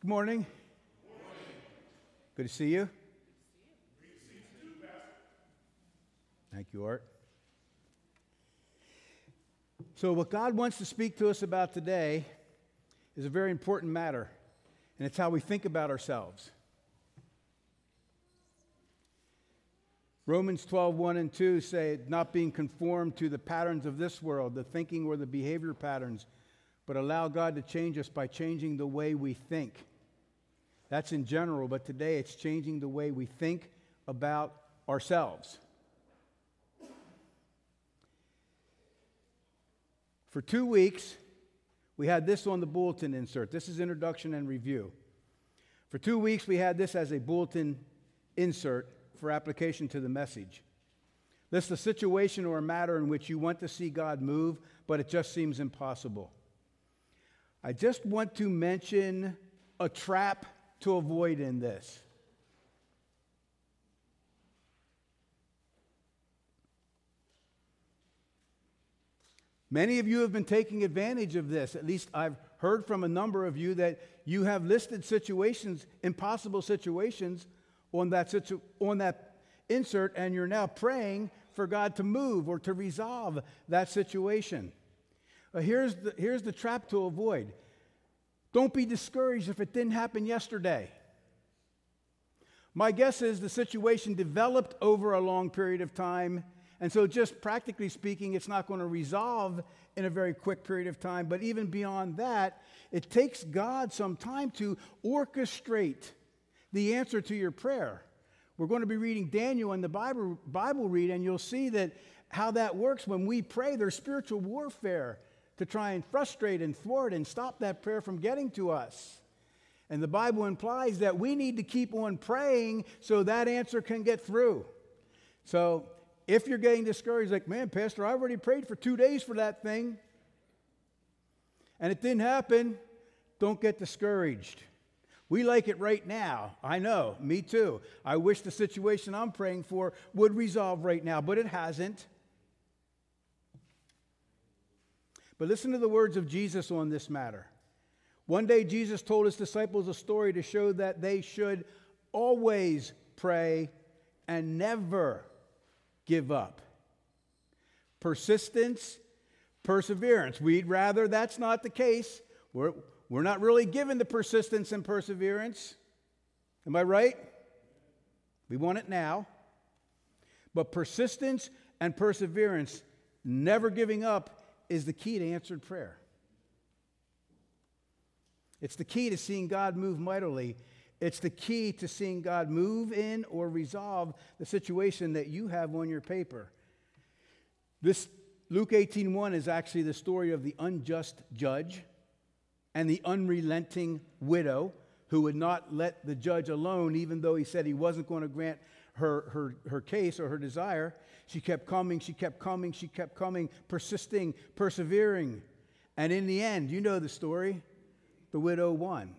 Good morning. Good to see you. Thank you, Art. So, what God wants to speak to us about today is a very important matter, and it's how we think about ourselves. Romans 12, 1 and 2 say, not being conformed to the patterns of this world, the thinking or the behavior patterns, but allow God to change us by changing the way we think. That's in general, but today it's changing the way we think about ourselves. For two weeks, we had this on the bulletin insert. This is introduction and review. For two weeks, we had this as a bulletin insert for application to the message. List a situation or a matter in which you want to see God move, but it just seems impossible. I just want to mention a trap to avoid in this. Many of you have been taking advantage of this. At least I've heard from a number of you that you have listed situations, impossible situations, on that, situ- on that insert, and you're now praying for God to move or to resolve that situation. Uh, here's, the, here's the trap to avoid don't be discouraged if it didn't happen yesterday. My guess is the situation developed over a long period of time, and so just practically speaking, it's not going to resolve in a very quick period of time. But even beyond that, it takes God some time to orchestrate the answer to your prayer. We're going to be reading Daniel in the Bible, Bible read, and you'll see that how that works when we pray. There's spiritual warfare to try and frustrate and thwart and stop that prayer from getting to us. And the Bible implies that we need to keep on praying so that answer can get through. So if you're getting discouraged, like, man, Pastor, I already prayed for two days for that thing, and it didn't happen, don't get discouraged. We like it right now. I know, me too. I wish the situation I'm praying for would resolve right now, but it hasn't. But listen to the words of Jesus on this matter. One day, Jesus told his disciples a story to show that they should always pray and never give up. Persistence, perseverance. We'd rather that's not the case. We're, we're not really given the persistence and perseverance. Am I right? We want it now. But persistence and perseverance, never giving up, is the key to answered prayer. It's the key to seeing God move mightily. It's the key to seeing God move in or resolve the situation that you have on your paper. This Luke 18:1 is actually the story of the unjust judge and the unrelenting widow who would not let the judge alone even though he said he wasn't going to grant her, her, her case or her desire. She kept coming, she kept coming, she kept coming, persisting, persevering. And in the end, you know the story the widow won.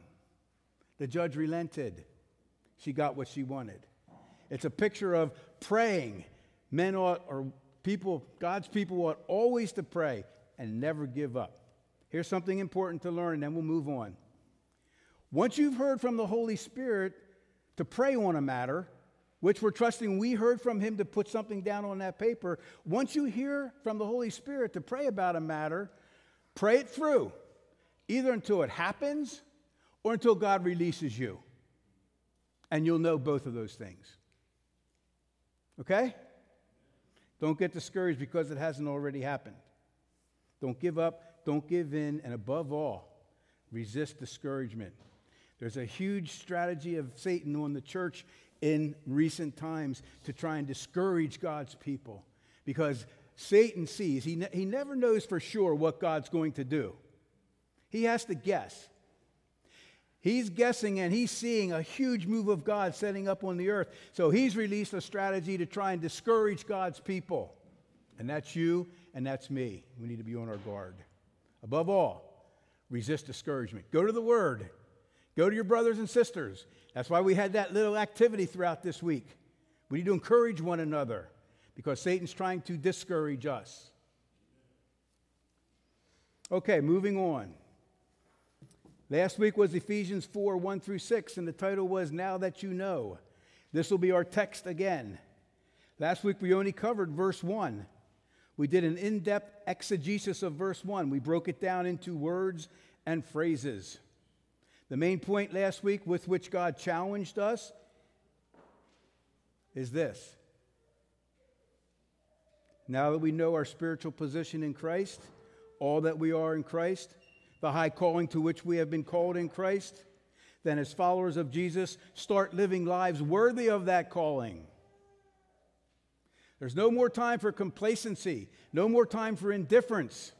The judge relented. She got what she wanted. It's a picture of praying. Men ought, or people, God's people ought always to pray and never give up. Here's something important to learn, and then we'll move on. Once you've heard from the Holy Spirit to pray on a matter, which we're trusting we heard from him to put something down on that paper. Once you hear from the Holy Spirit to pray about a matter, pray it through, either until it happens or until God releases you. And you'll know both of those things. Okay? Don't get discouraged because it hasn't already happened. Don't give up, don't give in, and above all, resist discouragement. There's a huge strategy of Satan on the church in recent times to try and discourage God's people because Satan sees, he, ne- he never knows for sure what God's going to do. He has to guess. He's guessing and he's seeing a huge move of God setting up on the earth. So he's released a strategy to try and discourage God's people. And that's you and that's me. We need to be on our guard. Above all, resist discouragement. Go to the Word, go to your brothers and sisters. That's why we had that little activity throughout this week. We need to encourage one another because Satan's trying to discourage us. Okay, moving on. Last week was Ephesians 4 1 through 6, and the title was Now That You Know. This will be our text again. Last week we only covered verse 1. We did an in depth exegesis of verse 1. We broke it down into words and phrases. The main point last week with which God challenged us is this. Now that we know our spiritual position in Christ, all that we are in Christ, the high calling to which we have been called in Christ, then as followers of Jesus, start living lives worthy of that calling. There's no more time for complacency, no more time for indifference.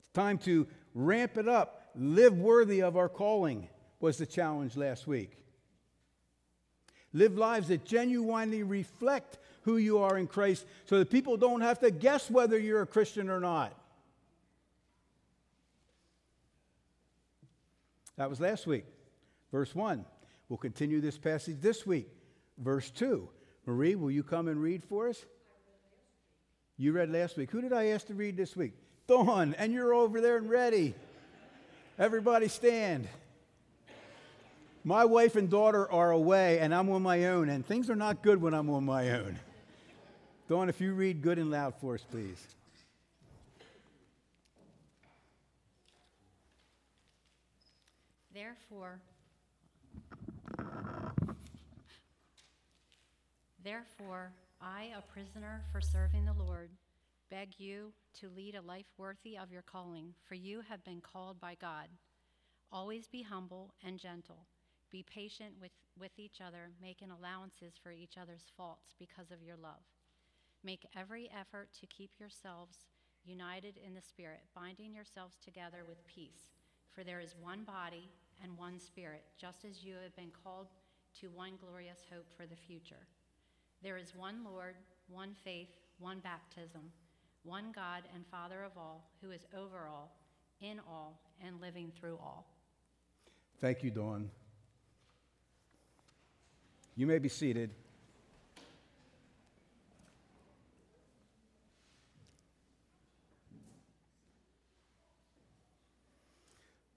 It's time to ramp it up, live worthy of our calling, was the challenge last week. Live lives that genuinely reflect who you are in Christ so that people don't have to guess whether you're a Christian or not. That was last week, verse 1. We'll continue this passage this week, verse 2. Marie, will you come and read for us? You read last week. Who did I ask to read this week? Dawn, and you're over there and ready. Everybody stand. My wife and daughter are away, and I'm on my own, and things are not good when I'm on my own. Dawn, if you read good and loud for us, please. Therefore, therefore, I, a prisoner for serving the Lord, beg you to lead a life worthy of your calling, for you have been called by God. Always be humble and gentle. Be patient with, with each other, making allowances for each other's faults because of your love. Make every effort to keep yourselves united in the Spirit, binding yourselves together with peace. For there is one body and one Spirit, just as you have been called to one glorious hope for the future. There is one Lord, one faith, one baptism, one God and Father of all, who is over all, in all, and living through all. Thank you, Dawn. You may be seated.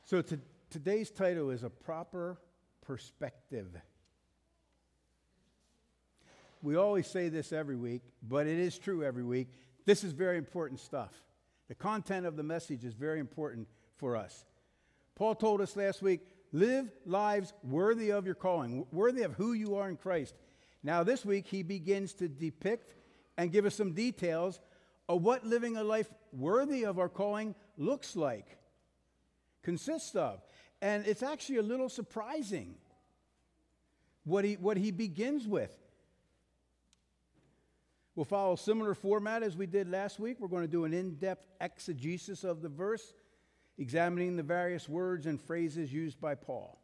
So, to, today's title is A Proper Perspective. We always say this every week, but it is true every week. This is very important stuff. The content of the message is very important for us. Paul told us last week live lives worthy of your calling, worthy of who you are in Christ. Now, this week, he begins to depict and give us some details of what living a life worthy of our calling looks like consists of. And it's actually a little surprising what he, what he begins with. We'll follow a similar format as we did last week. We're going to do an in depth exegesis of the verse, examining the various words and phrases used by Paul.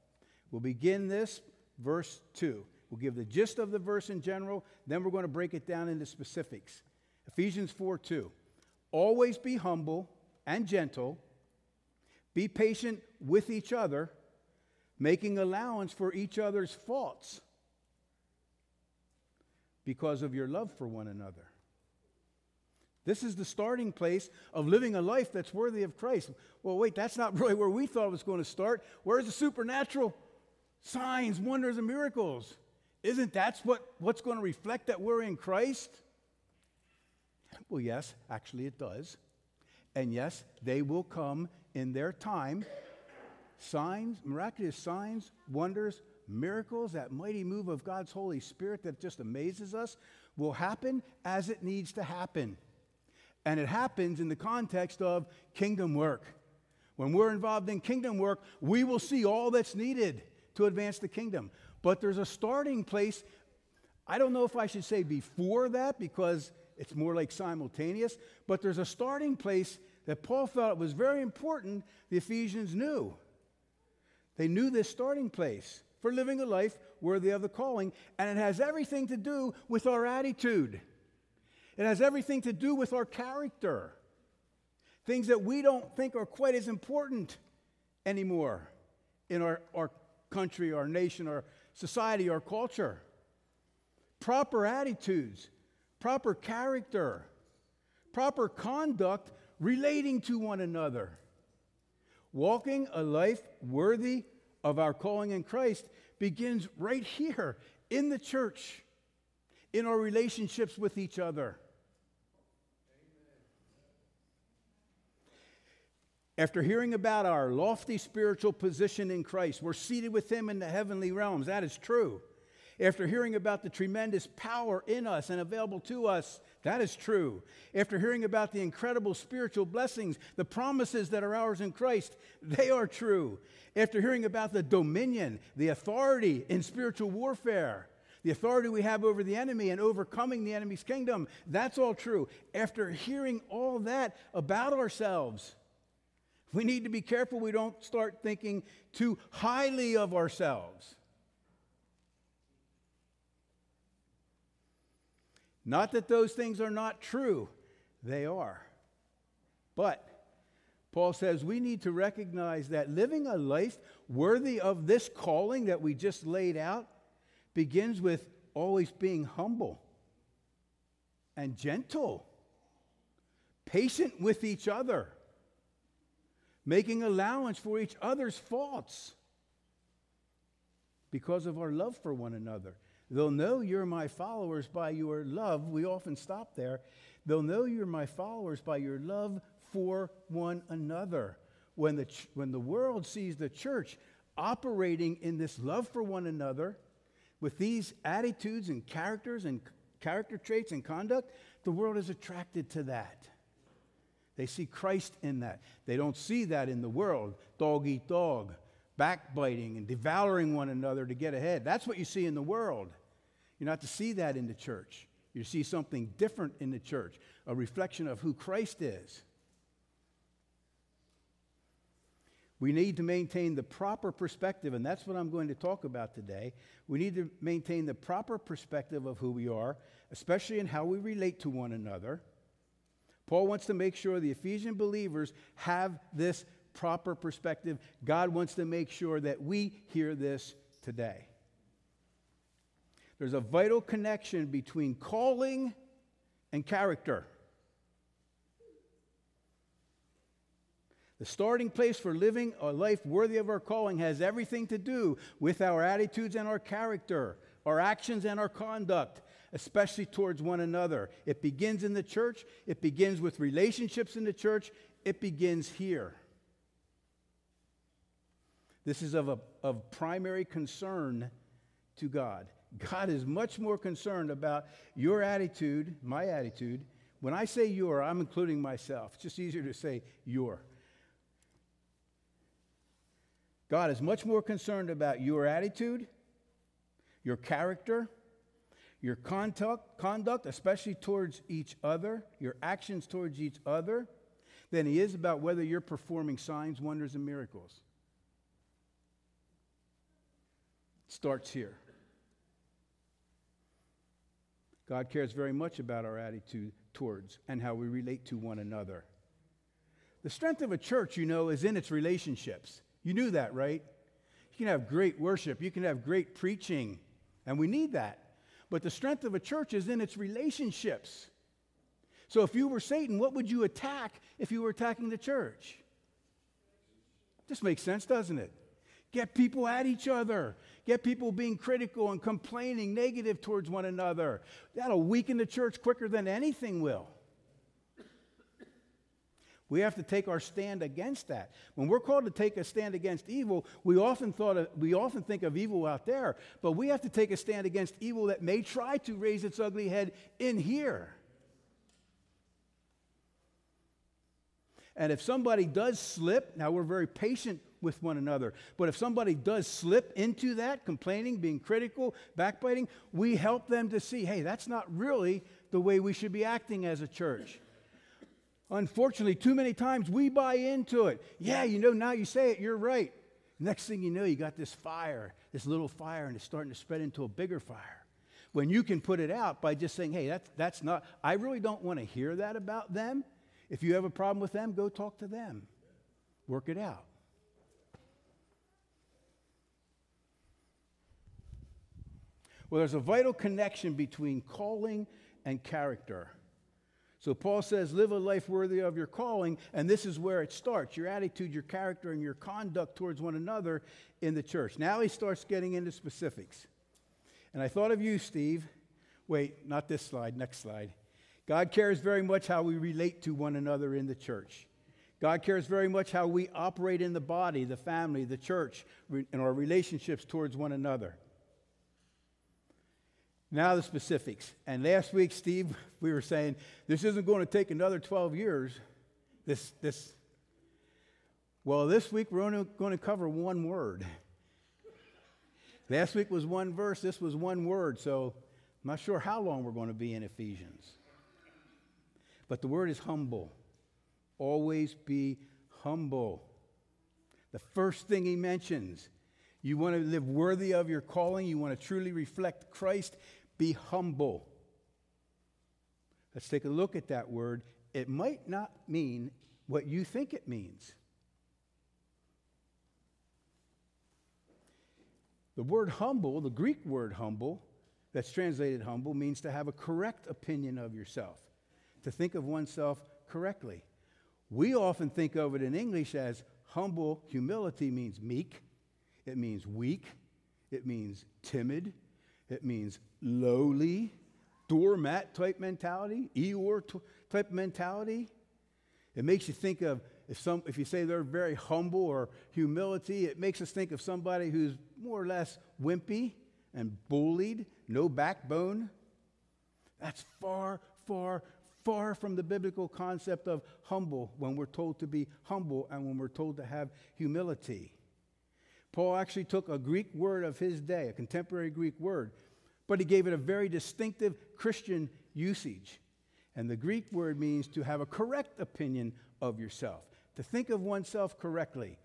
We'll begin this, verse 2. We'll give the gist of the verse in general, then we're going to break it down into specifics. Ephesians 4 2. Always be humble and gentle be patient with each other, making allowance for each other's faults because of your love for one another. This is the starting place of living a life that's worthy of Christ. Well, wait, that's not really where we thought it was going to start. Where's the supernatural signs, wonders, and miracles? Isn't that what, what's going to reflect that we're in Christ? Well, yes, actually it does. And yes, they will come in their time, signs, miraculous signs, wonders, miracles, that mighty move of God's Holy Spirit that just amazes us, will happen as it needs to happen. And it happens in the context of kingdom work. When we're involved in kingdom work, we will see all that's needed to advance the kingdom. But there's a starting place. I don't know if I should say before that because it's more like simultaneous, but there's a starting place that Paul felt was very important, the Ephesians knew. They knew this starting place for living a life worthy of the calling, and it has everything to do with our attitude. It has everything to do with our character. Things that we don't think are quite as important anymore in our, our country, our nation, our society, our culture. Proper attitudes, proper character, proper conduct relating to one another. Walking a life worthy of our calling in Christ begins right here in the church, in our relationships with each other. After hearing about our lofty spiritual position in Christ, we're seated with Him in the heavenly realms. That is true. After hearing about the tremendous power in us and available to us, that is true. After hearing about the incredible spiritual blessings, the promises that are ours in Christ, they are true. After hearing about the dominion, the authority in spiritual warfare, the authority we have over the enemy and overcoming the enemy's kingdom, that's all true. After hearing all that about ourselves, we need to be careful we don't start thinking too highly of ourselves. Not that those things are not true, they are. But Paul says we need to recognize that living a life worthy of this calling that we just laid out begins with always being humble and gentle, patient with each other making allowance for each other's faults because of our love for one another. They'll know you're my followers by your love. We often stop there. They'll know you're my followers by your love for one another. When the, ch- when the world sees the church operating in this love for one another, with these attitudes and characters and character traits and conduct, the world is attracted to that. They see Christ in that. They don't see that in the world dog eat dog, backbiting and devouring one another to get ahead. That's what you see in the world. You're not to see that in the church. You see something different in the church, a reflection of who Christ is. We need to maintain the proper perspective, and that's what I'm going to talk about today. We need to maintain the proper perspective of who we are, especially in how we relate to one another. Paul wants to make sure the Ephesian believers have this proper perspective. God wants to make sure that we hear this today. There's a vital connection between calling and character. The starting place for living a life worthy of our calling has everything to do with our attitudes and our character, our actions and our conduct especially towards one another. It begins in the church, it begins with relationships in the church, it begins here. This is of, a, of primary concern to God. God is much more concerned about your attitude, my attitude. When I say your, I'm including myself. It's just easier to say your. God is much more concerned about your attitude, your character, your conduct, conduct, especially towards each other, your actions towards each other, than he is about whether you're performing signs, wonders, and miracles. It starts here. God cares very much about our attitude towards and how we relate to one another. The strength of a church, you know, is in its relationships. You knew that, right? You can have great worship, you can have great preaching, and we need that. But the strength of a church is in its relationships. So if you were Satan, what would you attack if you were attacking the church? This makes sense, doesn't it? Get people at each other. Get people being critical and complaining negative towards one another. That'll weaken the church quicker than anything will. We have to take our stand against that. When we're called to take a stand against evil, we often, thought of, we often think of evil out there, but we have to take a stand against evil that may try to raise its ugly head in here. And if somebody does slip, now we're very patient with one another, but if somebody does slip into that, complaining, being critical, backbiting, we help them to see hey, that's not really the way we should be acting as a church. Unfortunately, too many times we buy into it. Yeah, you know, now you say it, you're right. Next thing you know, you got this fire, this little fire, and it's starting to spread into a bigger fire. When you can put it out by just saying, hey, that's, that's not, I really don't want to hear that about them. If you have a problem with them, go talk to them, work it out. Well, there's a vital connection between calling and character. So Paul says, live a life worthy of your calling, and this is where it starts your attitude, your character, and your conduct towards one another in the church. Now he starts getting into specifics. And I thought of you, Steve. Wait, not this slide, next slide. God cares very much how we relate to one another in the church. God cares very much how we operate in the body, the family, the church, and our relationships towards one another. Now, the specifics. And last week, Steve, we were saying this isn't going to take another 12 years. This, this. Well, this week we're only going to cover one word. Last week was one verse, this was one word, so I'm not sure how long we're going to be in Ephesians. But the word is humble. Always be humble. The first thing he mentions you want to live worthy of your calling, you want to truly reflect Christ, be humble. Let's take a look at that word. It might not mean what you think it means. The word humble, the Greek word humble, that's translated humble, means to have a correct opinion of yourself, to think of oneself correctly. We often think of it in English as humble. Humility means meek, it means weak, it means timid, it means lowly, doormat type mentality, Eeyore type mentality. It makes you think of if, some, if you say they're very humble or humility, it makes us think of somebody who's more or less wimpy and bullied, no backbone. That's far, far, far from the biblical concept of humble when we're told to be humble and when we're told to have humility. Paul actually took a Greek word of his day, a contemporary Greek word, but he gave it a very distinctive Christian usage. And the Greek word means to have a correct opinion of yourself, to think of oneself correctly.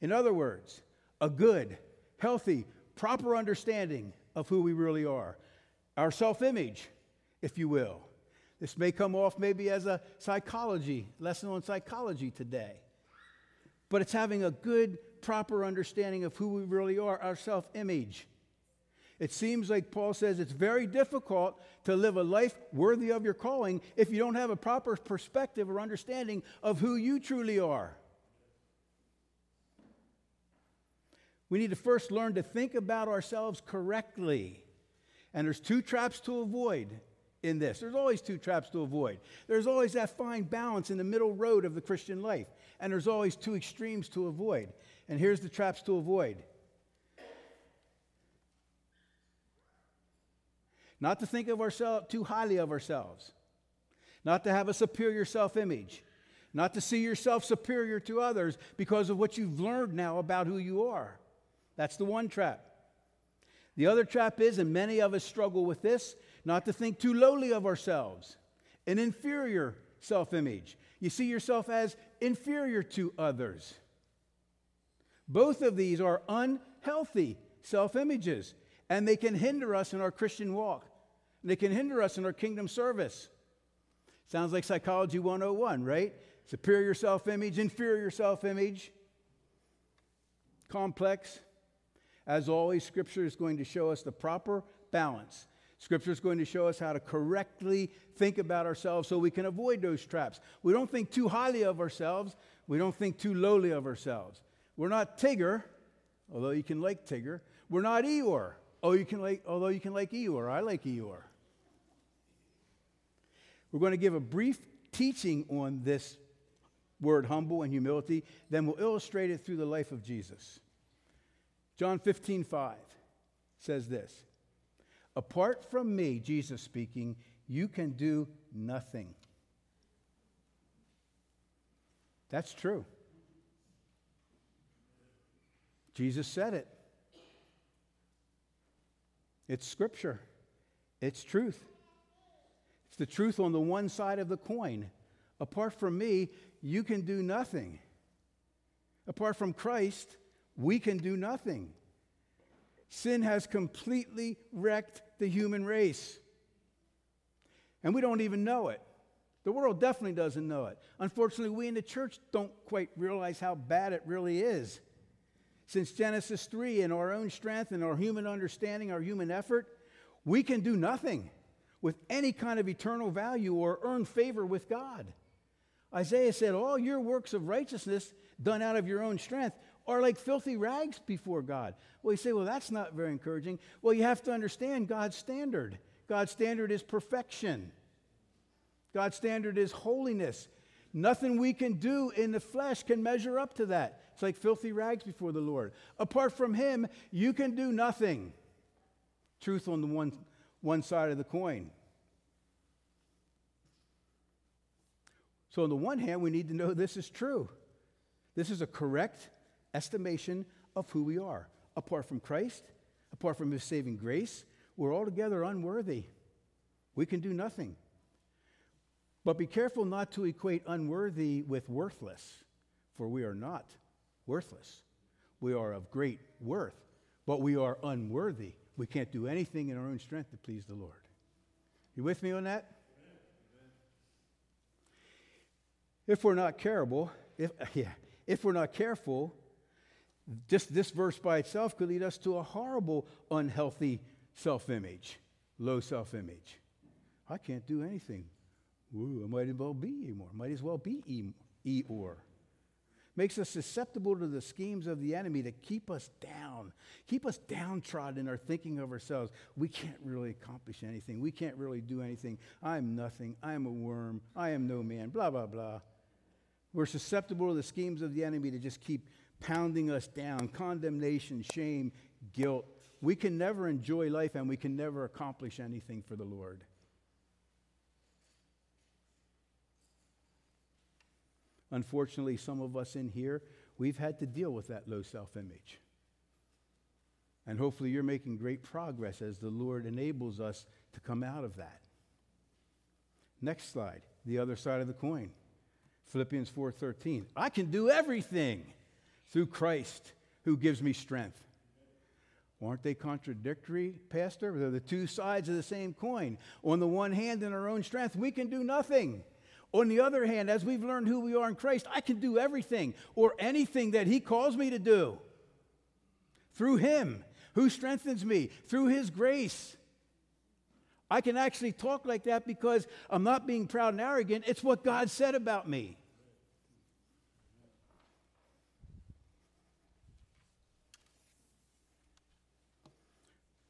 In other words, a good, healthy, proper understanding of who we really are, our self image, if you will. This may come off maybe as a psychology lesson on psychology today, but it's having a good, proper understanding of who we really are, our self image. It seems like Paul says it's very difficult to live a life worthy of your calling if you don't have a proper perspective or understanding of who you truly are. We need to first learn to think about ourselves correctly. And there's two traps to avoid in this. There's always two traps to avoid. There's always that fine balance in the middle road of the Christian life. And there's always two extremes to avoid. And here's the traps to avoid not to think of ourselves too highly of ourselves, not to have a superior self image, not to see yourself superior to others because of what you've learned now about who you are. That's the one trap. The other trap is, and many of us struggle with this, not to think too lowly of ourselves, an inferior self image. You see yourself as inferior to others. Both of these are unhealthy self images, and they can hinder us in our Christian walk. They can hinder us in our kingdom service. Sounds like Psychology 101, right? Superior self image, inferior self image. Complex. As always, Scripture is going to show us the proper balance. Scripture is going to show us how to correctly think about ourselves so we can avoid those traps. We don't think too highly of ourselves, we don't think too lowly of ourselves. We're not Tigger, although you can like Tigger. We're not Eeyore, oh, you can like, although you can like Eeyore. I like Eeyore. We're going to give a brief teaching on this word humble and humility, then we'll illustrate it through the life of Jesus. John 15, 5 says this Apart from me, Jesus speaking, you can do nothing. That's true. Jesus said it. It's scripture, it's truth It's the truth on the one side of the coin. Apart from me, you can do nothing. Apart from Christ, we can do nothing. Sin has completely wrecked the human race. And we don't even know it. The world definitely doesn't know it. Unfortunately, we in the church don't quite realize how bad it really is. Since Genesis 3, in our own strength and our human understanding, our human effort, we can do nothing. with any kind of eternal value or earn favor with God. Isaiah said, All your works of righteousness done out of your own strength are like filthy rags before God. Well, you say, Well, that's not very encouraging. Well, you have to understand God's standard. God's standard is perfection, God's standard is holiness. Nothing we can do in the flesh can measure up to that. It's like filthy rags before the Lord. Apart from Him, you can do nothing. Truth on the one, one side of the coin. So, on the one hand, we need to know this is true. This is a correct estimation of who we are. Apart from Christ, apart from His saving grace, we're altogether unworthy. We can do nothing. But be careful not to equate unworthy with worthless, for we are not worthless. We are of great worth, but we are unworthy. We can't do anything in our own strength to please the Lord. You with me on that? If we're not careful, if, yeah, if we're not careful, just this verse by itself could lead us to a horrible, unhealthy self image, low self image. I can't do anything. Ooh, I might as well be Eeyore. Might as well be Eeyore makes us susceptible to the schemes of the enemy to keep us down, keep us downtrodden in our thinking of ourselves. We can't really accomplish anything. We can't really do anything. I'm nothing. I'm a worm. I am no man. Blah, blah, blah. We're susceptible to the schemes of the enemy to just keep pounding us down condemnation, shame, guilt. We can never enjoy life and we can never accomplish anything for the Lord. Unfortunately, some of us in here, we've had to deal with that low self image. And hopefully, you're making great progress as the Lord enables us to come out of that. Next slide, the other side of the coin. Philippians 4:13. I can do everything through Christ who gives me strength. Aren't they contradictory, Pastor? They're the two sides of the same coin. On the one hand, in our own strength, we can do nothing. On the other hand, as we've learned who we are in Christ, I can do everything or anything that He calls me to do through Him who strengthens me, through His grace. I can actually talk like that because I'm not being proud and arrogant. It's what God said about me.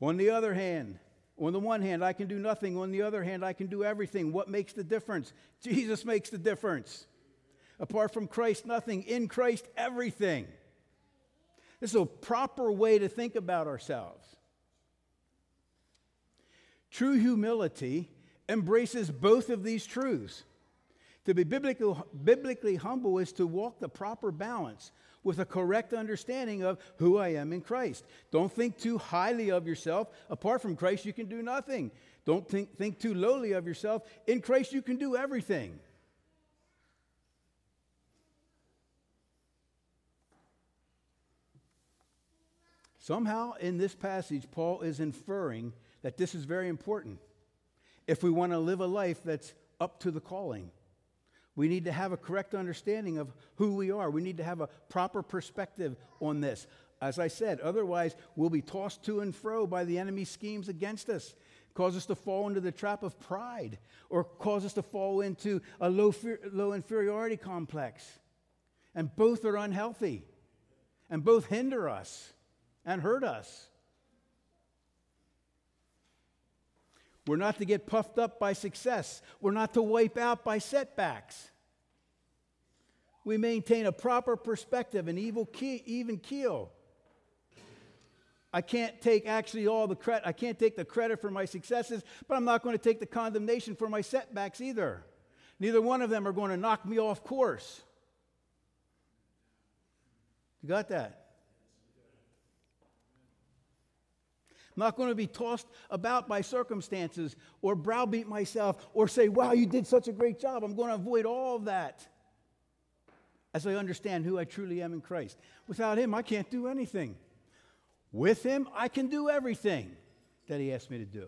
On the other hand, on the one hand, I can do nothing. On the other hand, I can do everything. What makes the difference? Jesus makes the difference. Apart from Christ, nothing. In Christ, everything. This is a proper way to think about ourselves. True humility embraces both of these truths. To be biblically, humble is to walk the proper balance with a correct understanding of who I am in Christ. Don't think too highly of yourself. Apart from Christ, you can do nothing. Don't think, think too lowly of yourself. In Christ, you can do everything. Somehow, in this passage, Paul is inferring that this is very important if we want to live a life that's up to the calling. We need to have a correct understanding of who we are. We need to have a proper perspective on this. As I said, otherwise, we'll be tossed to and fro by the enemy's schemes against us, cause us to fall into the trap of pride, or cause us to fall into a low, low inferiority complex. And both are unhealthy, and both hinder us and hurt us. We're not to get puffed up by success. We're not to wipe out by setbacks. We maintain a proper perspective, and evil key, even keel. I can't take actually all the credit. I can't take the credit for my successes, but I'm not going to take the condemnation for my setbacks either. Neither one of them are going to knock me off course. You got that? I'm not going to be tossed about by circumstances or browbeat myself or say, wow, you did such a great job. I'm going to avoid all of that as I understand who I truly am in Christ. Without Him, I can't do anything. With Him, I can do everything that He asked me to do.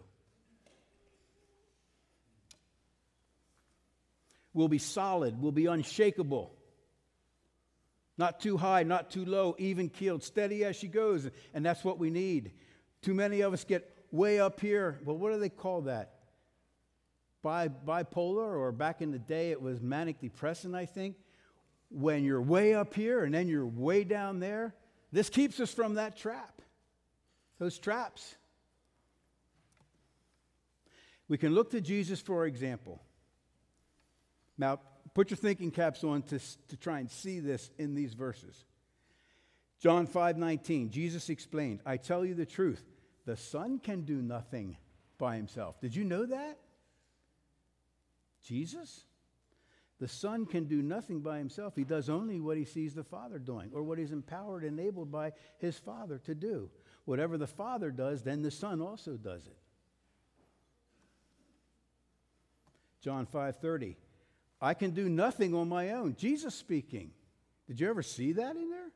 We'll be solid, we'll be unshakable. Not too high, not too low, even keeled, steady as she goes. And that's what we need. Too many of us get way up here. Well, what do they call that? bi- bipolar, or back in the day it was manic depressant, I think, when you're way up here and then you're way down there, this keeps us from that trap, those traps. We can look to Jesus for example. Now, put your thinking caps on to, to try and see this in these verses. John 5 19, Jesus explained, I tell you the truth, the Son can do nothing by himself. Did you know that? Jesus? The Son can do nothing by himself. He does only what he sees the Father doing or what he's empowered, and enabled by his Father to do. Whatever the Father does, then the Son also does it. John 5:30. I can do nothing on my own. Jesus speaking. Did you ever see that in there?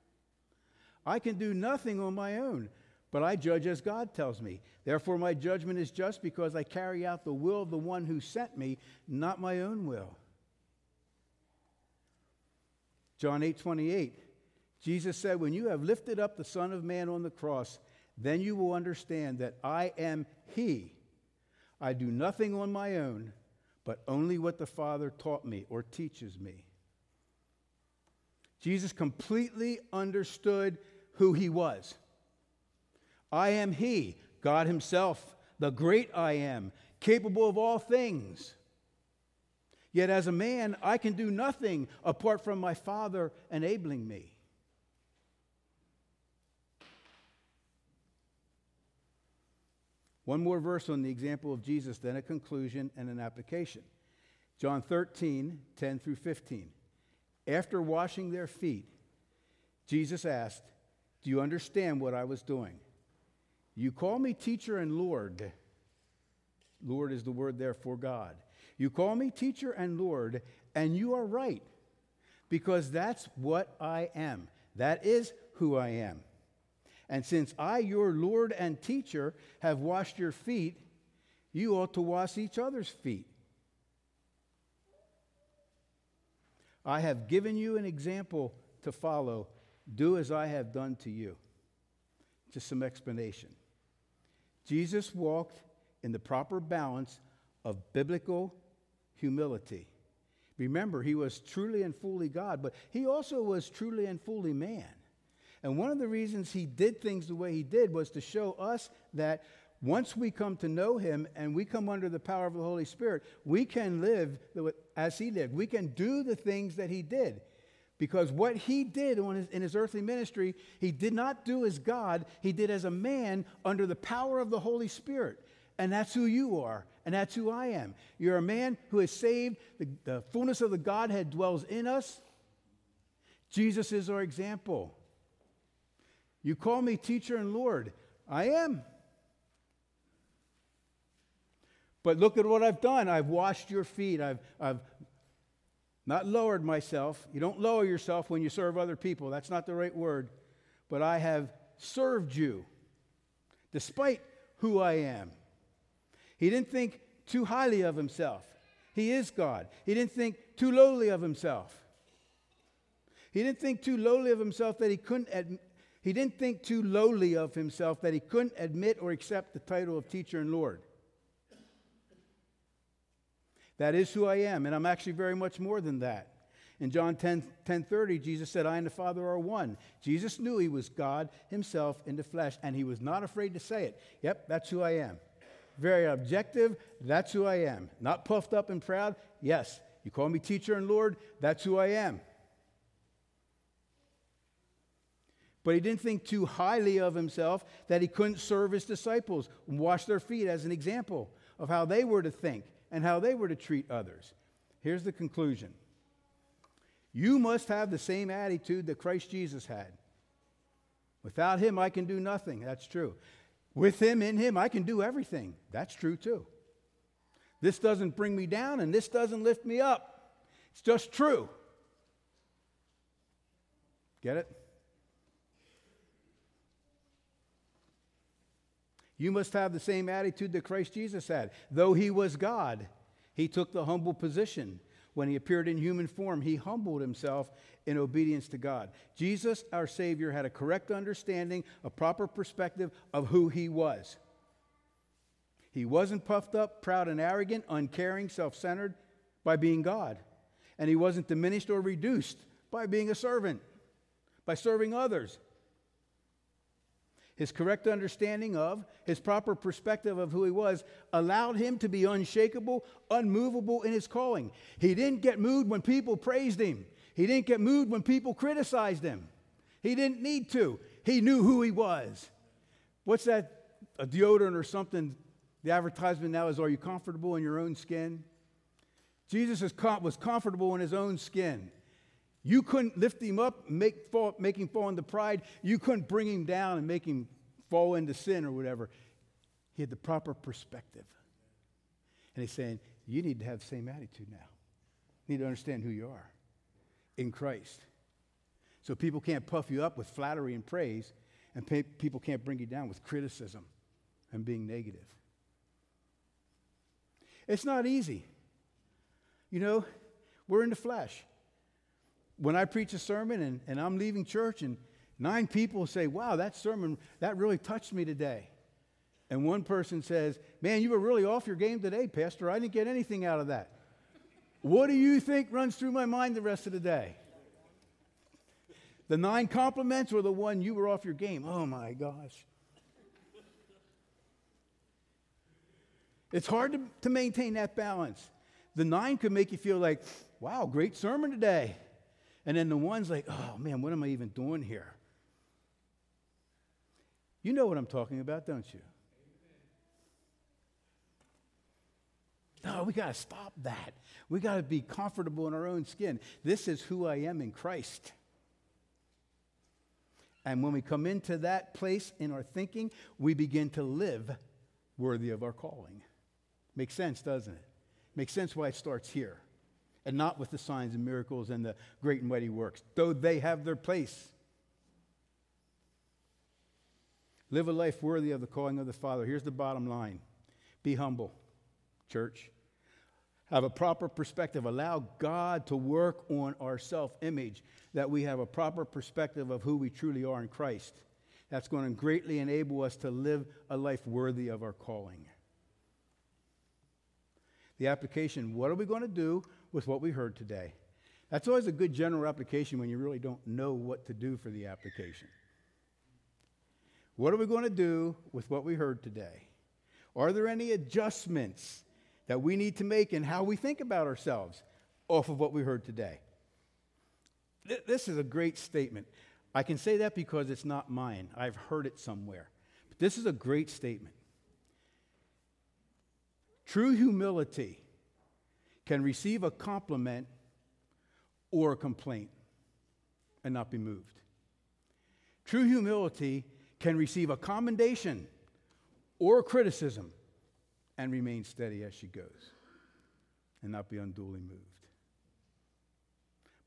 I can do nothing on my own, but I judge as God tells me. Therefore my judgment is just because I carry out the will of the one who sent me, not my own will. John 8:28. Jesus said, "When you have lifted up the Son of Man on the cross, then you will understand that I am he. I do nothing on my own, but only what the Father taught me or teaches me. Jesus completely understood who he was. I am he, God himself, the great I am, capable of all things. Yet as a man, I can do nothing apart from my Father enabling me. One more verse on the example of Jesus, then a conclusion and an application. John 13, 10 through 15. After washing their feet, Jesus asked, Do you understand what I was doing? You call me teacher and Lord. Lord is the word there for God. You call me teacher and Lord, and you are right, because that's what I am. That is who I am. And since I, your Lord and teacher, have washed your feet, you ought to wash each other's feet. I have given you an example to follow. Do as I have done to you. Just some explanation. Jesus walked in the proper balance of biblical humility. Remember, he was truly and fully God, but he also was truly and fully man. And one of the reasons he did things the way he did was to show us that once we come to know him and we come under the power of the Holy Spirit, we can live as he lived. We can do the things that he did. Because what he did his, in his earthly ministry, he did not do as God, he did as a man under the power of the Holy Spirit. And that's who you are, and that's who I am. You're a man who is saved, the, the fullness of the Godhead dwells in us. Jesus is our example. You call me teacher and Lord. I am. But look at what I've done. I've washed your feet. I've, I've not lowered myself. You don't lower yourself when you serve other people. That's not the right word. But I have served you despite who I am. He didn't think too highly of himself. He is God. He didn't think too lowly of himself. He didn't think too lowly of himself that he couldn't ad- he didn't think too lowly of himself that he couldn't admit or accept the title of teacher and Lord. That is who I am, and I'm actually very much more than that. In John 10, 10 30, Jesus said, I and the Father are one. Jesus knew he was God himself in the flesh, and he was not afraid to say it. Yep, that's who I am. Very objective, that's who I am. Not puffed up and proud. Yes, you call me teacher and Lord, that's who I am. But he didn't think too highly of himself that he couldn't serve his disciples and wash their feet as an example of how they were to think and how they were to treat others. Here's the conclusion You must have the same attitude that Christ Jesus had. Without him, I can do nothing. That's true. With him, in him, I can do everything. That's true too. This doesn't bring me down and this doesn't lift me up. It's just true. Get it? You must have the same attitude that Christ Jesus had. Though he was God, he took the humble position. When he appeared in human form, he humbled himself in obedience to God. Jesus, our Savior, had a correct understanding, a proper perspective of who he was. He wasn't puffed up, proud, and arrogant, uncaring, self centered by being God. And he wasn't diminished or reduced by being a servant, by serving others. His correct understanding of, his proper perspective of who he was, allowed him to be unshakable, unmovable in his calling. He didn't get moved when people praised him, he didn't get moved when people criticized him. He didn't need to. He knew who he was. What's that? A deodorant or something? The advertisement now is Are you comfortable in your own skin? Jesus was comfortable in his own skin. You couldn't lift him up, make, fall, make him fall into pride. You couldn't bring him down and make him fall into sin or whatever. He had the proper perspective. And he's saying, You need to have the same attitude now. You need to understand who you are in Christ. So people can't puff you up with flattery and praise, and pay, people can't bring you down with criticism and being negative. It's not easy. You know, we're in the flesh when I preach a sermon and, and I'm leaving church and nine people say, Wow, that sermon, that really touched me today. And one person says, Man, you were really off your game today, Pastor. I didn't get anything out of that. what do you think runs through my mind the rest of the day? The nine compliments or the one you were off your game? Oh my gosh. It's hard to, to maintain that balance. The nine could make you feel like, wow, great sermon today. And then the one's like, oh man, what am I even doing here? You know what I'm talking about, don't you? No, we got to stop that. We got to be comfortable in our own skin. This is who I am in Christ. And when we come into that place in our thinking, we begin to live worthy of our calling. Makes sense, doesn't it? Makes sense why it starts here and not with the signs and miracles and the great and mighty works, though they have their place. Live a life worthy of the calling of the Father. Here's the bottom line be humble, church. Have a proper perspective. Allow God to work on our self image, that we have a proper perspective of who we truly are in Christ. That's going to greatly enable us to live a life worthy of our calling. The application what are we going to do with what we heard today. That's always a good general application when you really don't know what to do for the application. What are we going to do with what we heard today? Are there any adjustments that we need to make in how we think about ourselves off of what we heard today? This is a great statement. I can say that because it's not mine. I've heard it somewhere. But this is a great statement. True humility can receive a compliment or a complaint and not be moved. True humility can receive a commendation or a criticism and remain steady as she goes and not be unduly moved.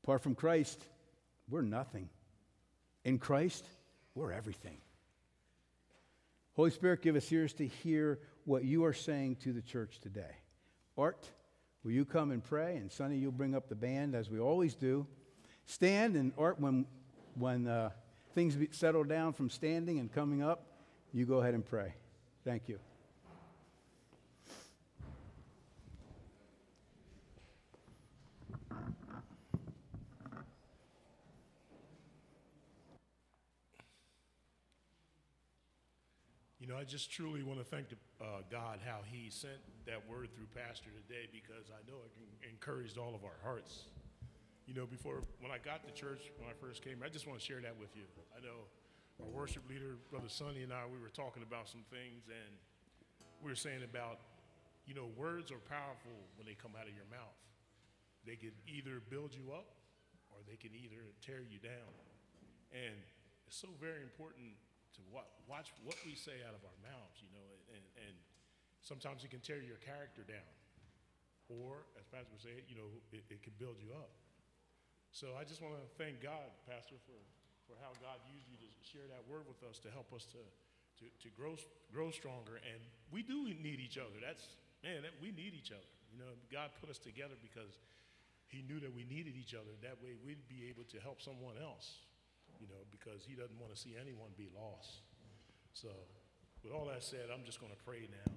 Apart from Christ, we're nothing. In Christ, we're everything. Holy Spirit, give us ears to hear what you are saying to the church today. Art, Will you come and pray? And Sonny, you'll bring up the band as we always do. Stand and Art, when, when uh, things settle down from standing and coming up, you go ahead and pray. Thank you. Know, I just truly want to thank the, uh, God how He sent that word through Pastor today because I know it encouraged all of our hearts. You know, before when I got to church when I first came, I just want to share that with you. I know our worship leader, Brother Sonny, and I, we were talking about some things, and we were saying about, you know, words are powerful when they come out of your mouth. They can either build you up or they can either tear you down. And it's so very important to what, watch what we say out of our mouths, you know, and, and sometimes it can tear your character down. Or, as Pastor say, you know, it, it can build you up. So I just want to thank God, Pastor, for, for how God used you to share that word with us to help us to, to, to grow, grow stronger. And we do need each other. That's, man, that, we need each other. You know, God put us together because he knew that we needed each other. That way we'd be able to help someone else you know, because he doesn't want to see anyone be lost. So, with all that said, I'm just going to pray now.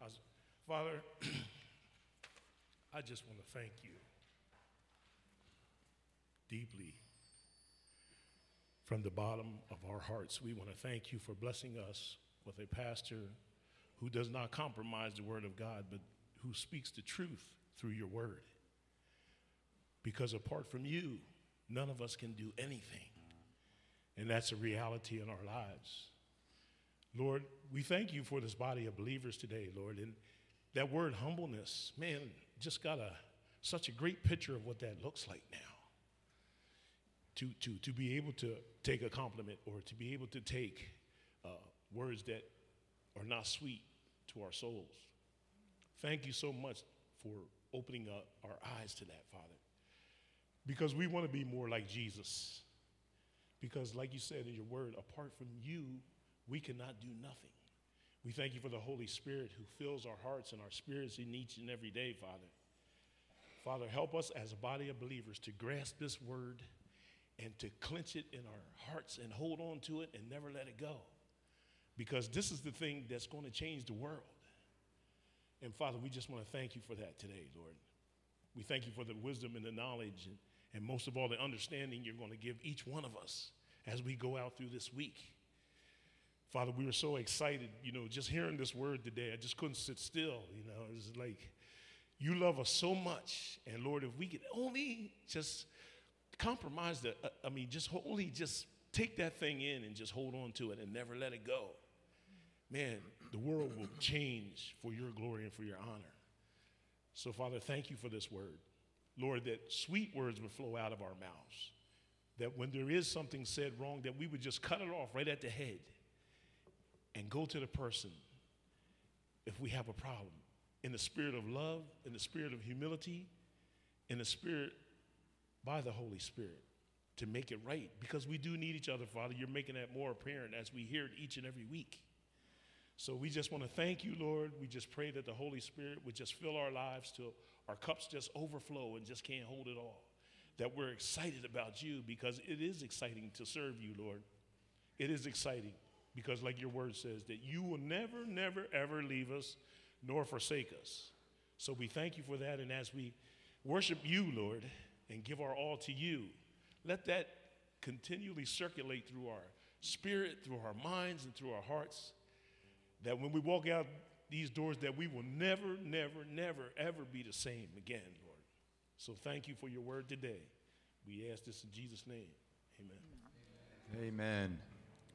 I was- Father, I just want to thank you deeply from the bottom of our hearts. We want to thank you for blessing us with a pastor who does not compromise the word of God, but who speaks the truth through your word. Because apart from you, none of us can do anything. And that's a reality in our lives. Lord, we thank you for this body of believers today, Lord. And that word humbleness, man, just got a such a great picture of what that looks like now. To, to, to be able to take a compliment or to be able to take uh, words that are not sweet to our souls. Thank you so much for opening up our eyes to that, Father. Because we want to be more like Jesus. Because, like you said in your word, apart from you, we cannot do nothing. We thank you for the Holy Spirit who fills our hearts and our spirits in each and every day, Father. Father, help us as a body of believers to grasp this word and to clench it in our hearts and hold on to it and never let it go. Because this is the thing that's going to change the world. And Father, we just want to thank you for that today, Lord. We thank you for the wisdom and the knowledge and, and most of all the understanding you're going to give each one of us as we go out through this week. Father, we were so excited, you know, just hearing this word today. I just couldn't sit still, you know. It was like, you love us so much. And Lord, if we could only just compromise the, uh, I mean, just only just take that thing in and just hold on to it and never let it go. Man, the world will change for your glory and for your honor. So, Father, thank you for this word. Lord, that sweet words would flow out of our mouths. That when there is something said wrong, that we would just cut it off right at the head and go to the person if we have a problem in the spirit of love, in the spirit of humility, in the spirit by the Holy Spirit to make it right because we do need each other, Father. You're making that more apparent as we hear it each and every week. So we just want to thank you, Lord. We just pray that the Holy Spirit would just fill our lives till our cups just overflow and just can't hold it all. That we're excited about you because it is exciting to serve you, Lord. It is exciting because, like your word says, that you will never, never, ever leave us nor forsake us. So we thank you for that. And as we worship you, Lord, and give our all to you, let that continually circulate through our spirit, through our minds, and through our hearts. That when we walk out these doors, that we will never, never, never, ever be the same again, Lord. So thank you for your word today. We ask this in Jesus' name. Amen. Amen.